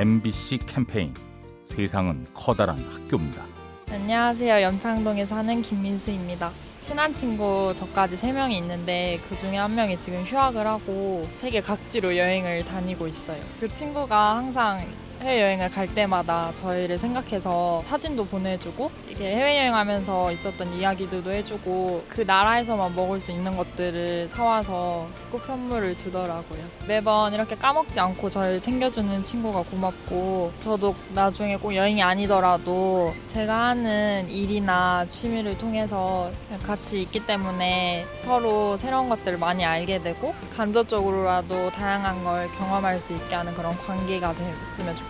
MBC 캠페인 세상은 커다란 학교입니다. 안녕하세요. 연창동에 사는 김민수입니다. 친한 친구 저까지 3명이 있는데 그 중에 한 명이 지금 휴학을 하고 세계 각지로 여행을 다니고 있어요. 그 친구가 항상 해외여행을 갈 때마다 저희를 생각해서 사진도 보내주고 이렇게 해외여행 하면서 있었던 이야기들도 해주고 그 나라에서만 먹을 수 있는 것들을 사와서 꼭 선물을 주더라고요. 매번 이렇게 까먹지 않고 저희를 챙겨주는 친구가 고맙고 저도 나중에 꼭 여행이 아니더라도 제가 하는 일이나 취미를 통해서 같이 있기 때문에 서로 새로운 것들을 많이 알게 되고 간접적으로라도 다양한 걸 경험할 수 있게 하는 그런 관계가 됐으면 좋겠어요.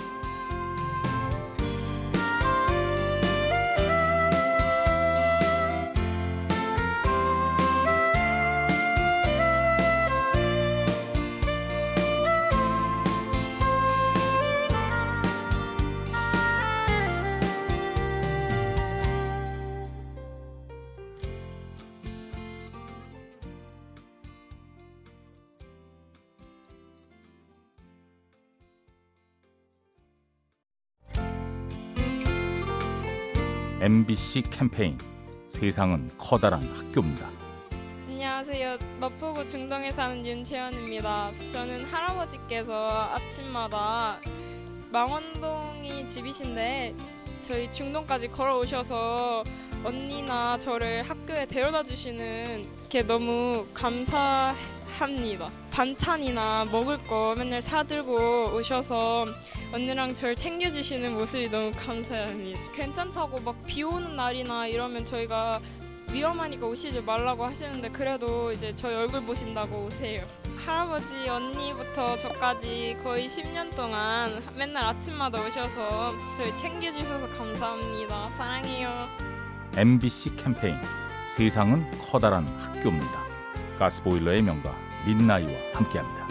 MBC 캠페인 세상은 커다란 학교입니다. 안녕하세요. 마포구 중동에 사는 윤채연입니다. 저는 할아버지께서 아침마다 망원동이 집이신데 저희 중동까지 걸어오셔서 언니나 저를 학교에 데려다 주시는 게 너무 감사합니다. 반찬이나 먹을 거 맨날 사들고 오셔서 언니랑 저를 챙겨주시는 모습이 너무 감사합니다. 괜찮다고 막 비 오는 날이나 이러면 저희가 위험하니까 오시지 말라고 하시는데 그래도 이제 저희 얼굴 보신다고 오세요. 할아버지 언니부터 저까지 거의 10년 동안 맨날 아침마다 오셔서 저희 챙겨주셔서 감사합니다. 사랑해요. MBC 캠페인 세상은 커다란 학교입니다. 가스보일러의 명가 민나이와 함께합니다.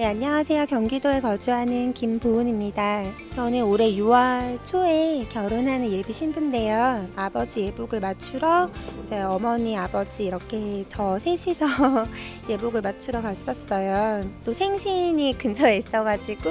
네, 안녕하세요. 경기도에 거주하는 김보은입니다. 저는 올해 6월 초에 결혼하는 예비 신부인데요. 아버지 예복을 맞추러 제 어머니, 아버지 이렇게 저 셋이서 예복을 맞추러 갔었어요. 또 생신이 근처에 있어가지고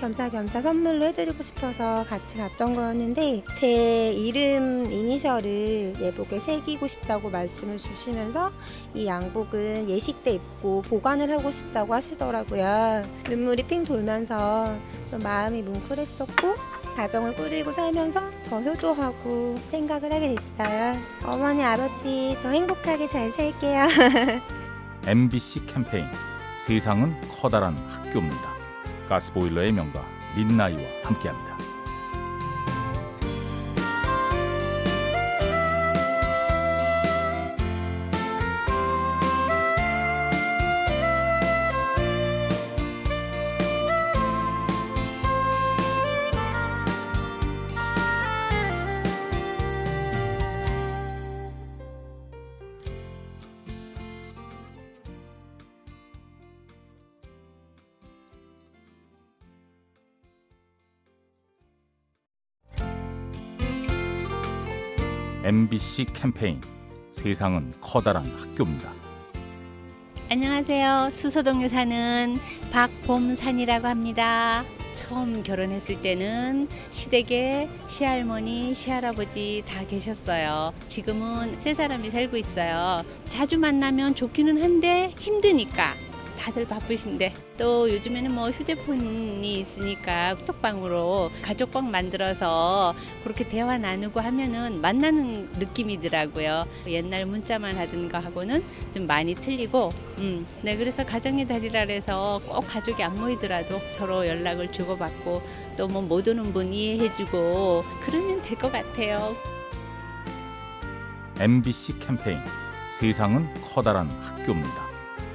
겸사겸사 선물로 해드리고 싶어서 같이 갔던 거였는데 제 이름 이니셜을 예복에 새기고 싶다고 말씀을 주시면서 이 양복은 예식 때 입고 보관을 하고 싶다고 하시더라고요. 눈물이 핑 돌면서 좀 마음이 뭉클했었고 가정을 꾸리고 살면서 더 효도하고 생각을 하게 됐어요. 어머니 아버지 저 행복하게 잘 살게요. MBC 캠페인 세상은 커다란 학교입니다. 가스보일러의 명가 민나이와 함께합니다. MBC 캠페인 세상은 커다란 학교입니다. 안녕하세요. 수서동에 사는 박봄산이라고 합니다. 처음 결혼했을 때는 시댁에 시할머니, 시할아버지 다 계셨어요. 지금은 세 사람이 살고 있어요. 자주 만나면 좋기는 한데 힘드니까 다들 바쁘신데 또 요즘에는 뭐 휴대폰이 있으니까 톡방으로 가족방 만들어서 그렇게 대화 나누고 하면은 만나는 느낌이더라고요. 옛날 문자만 하던 거 하고는 좀 많이 틀리고, 음, 네 그래서 가정의 달이라 해서 꼭 가족이 안 모이더라도 서로 연락을 주고받고 또 뭐 못 오는 분 이해해주고 그러면 될 것 같아요. MBC 캠페인 세상은 커다란 학교입니다.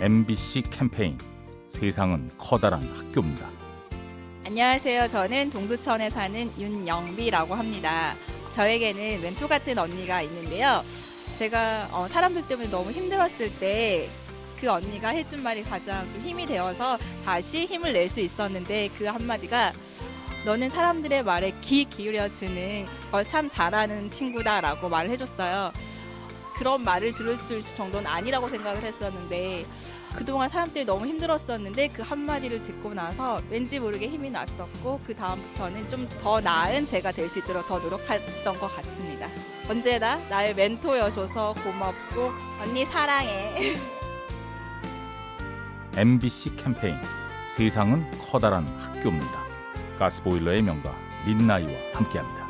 MBC 캠페인 세상은 커다란 학교입니다. 안녕하세요. 저는 동두천에 사는 윤영비라고 합니다. 저에게는 멘토 같은 언니가 있는데요. 제가 어, 사람들 때문에 너무 힘들었을 때 그 언니가 해준 말이 가장 좀 힘이 되어서 다시 힘을 낼 수 있었는데 그 한마디가 너는 사람들의 말에 귀 기울여주는 걸 참 잘하는 친구다라고 말을 해줬어요. 그런 말을 들을 수 정도는 아니라고 생각을 했었는데 그동안 사람들이 너무 힘들었었는데 그 한마디를 듣고 나서 왠지 모르게 힘이 났었고 그 다음부터는 좀 더 나은 제가 될 수 있도록 더 노력했던 것 같습니다. 언제나 나의 멘토여줘서 고맙고 언니 사랑해. MBC 캠페인 세상은 커다란 학교입니다. 가스보일러의 명가 민나이와 함께합니다.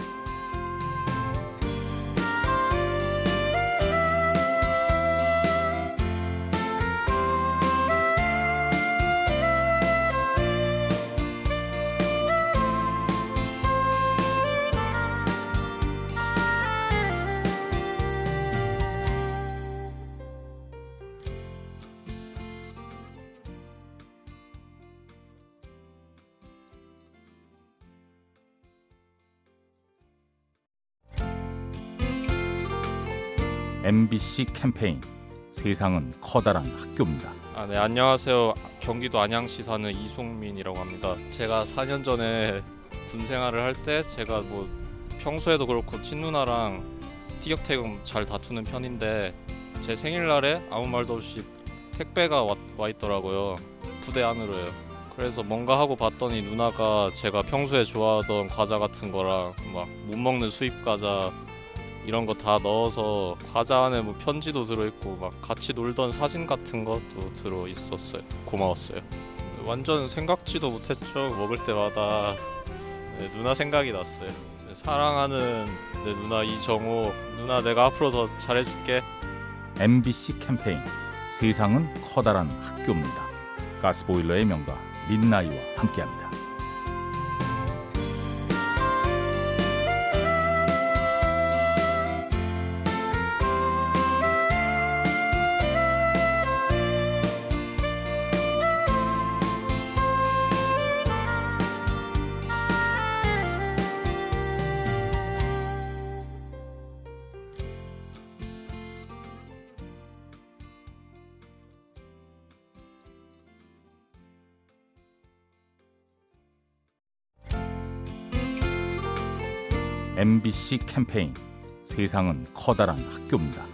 MBC 캠페인 세상은 커다란 학교입니다. 아, 네, 안녕하세요. 경기도 안양시 사는 이송민이라고 합니다. 제가 4년 전에 군 생활을 할 때 제가 뭐 평소에도 그렇고 친누나랑 티격태격 잘 다투는 편인데 제 생일날에 아무 말도 없이 택배가 와, 와 있더라고요. 부대 안으로요. 그래서 뭔가 하고 봤더니 누나가 제가 평소에 좋아하던 과자 같은 거랑 막 못 먹는 수입 과자 이런 거 다 넣어서 과자 안에 뭐 편지도 들어있고 막 같이 놀던 사진 같은 것도 들어 있었어요. 고마웠어요. 완전 생각지도 못했죠. 먹을 때마다 네, 누나 생각이 났어요. 네, 사랑하는 내 누나 이정호 누나 내가 앞으로 더 잘해줄게. MBC 캠페인 세상은 커다란 학교입니다. 가스보일러의 명가 민나이와 함께합니다. MBC 캠페인 세상은 커다란 학교입니다.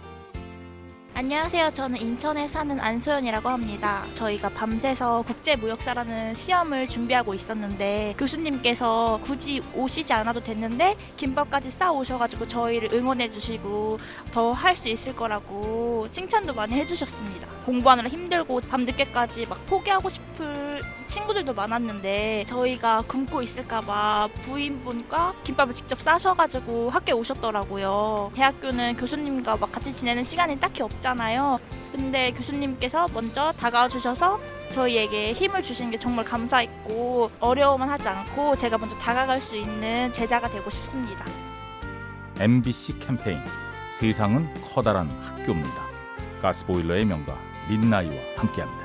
안녕하세요. 저는 인천에 사는 안소연이라고 합니다. 저희가 밤새서 국제무역사라는 시험을 준비하고 있었는데 교수님께서 굳이 오시지 않아도 됐는데 김밥까지 싸 오셔가지고 저희를 응원해 주시고 더 할 수 있을 거라고 칭찬도 많이 해주셨습니다. 공부하느라 힘들고 밤늦게까지 막 포기하고 싶을 친구들도 많았는데 저희가 굶고 있을까봐 부인분과 김밥을 직접 싸셔가지고 학교에 오셨더라고요. 대학교는 교수님과 막 같이 지내는 시간이 딱히 없잖아요. 근데 교수님께서 먼저 다가와 주셔서 저희에게 힘을 주신 게 정말 감사했고 어려움만 하지 않고 제가 먼저 다가갈 수 있는 제자가 되고 싶습니다. MBC 캠페인 세상은 커다란 학교입니다. 가스보일러의 명가 민나이와 함께합니다.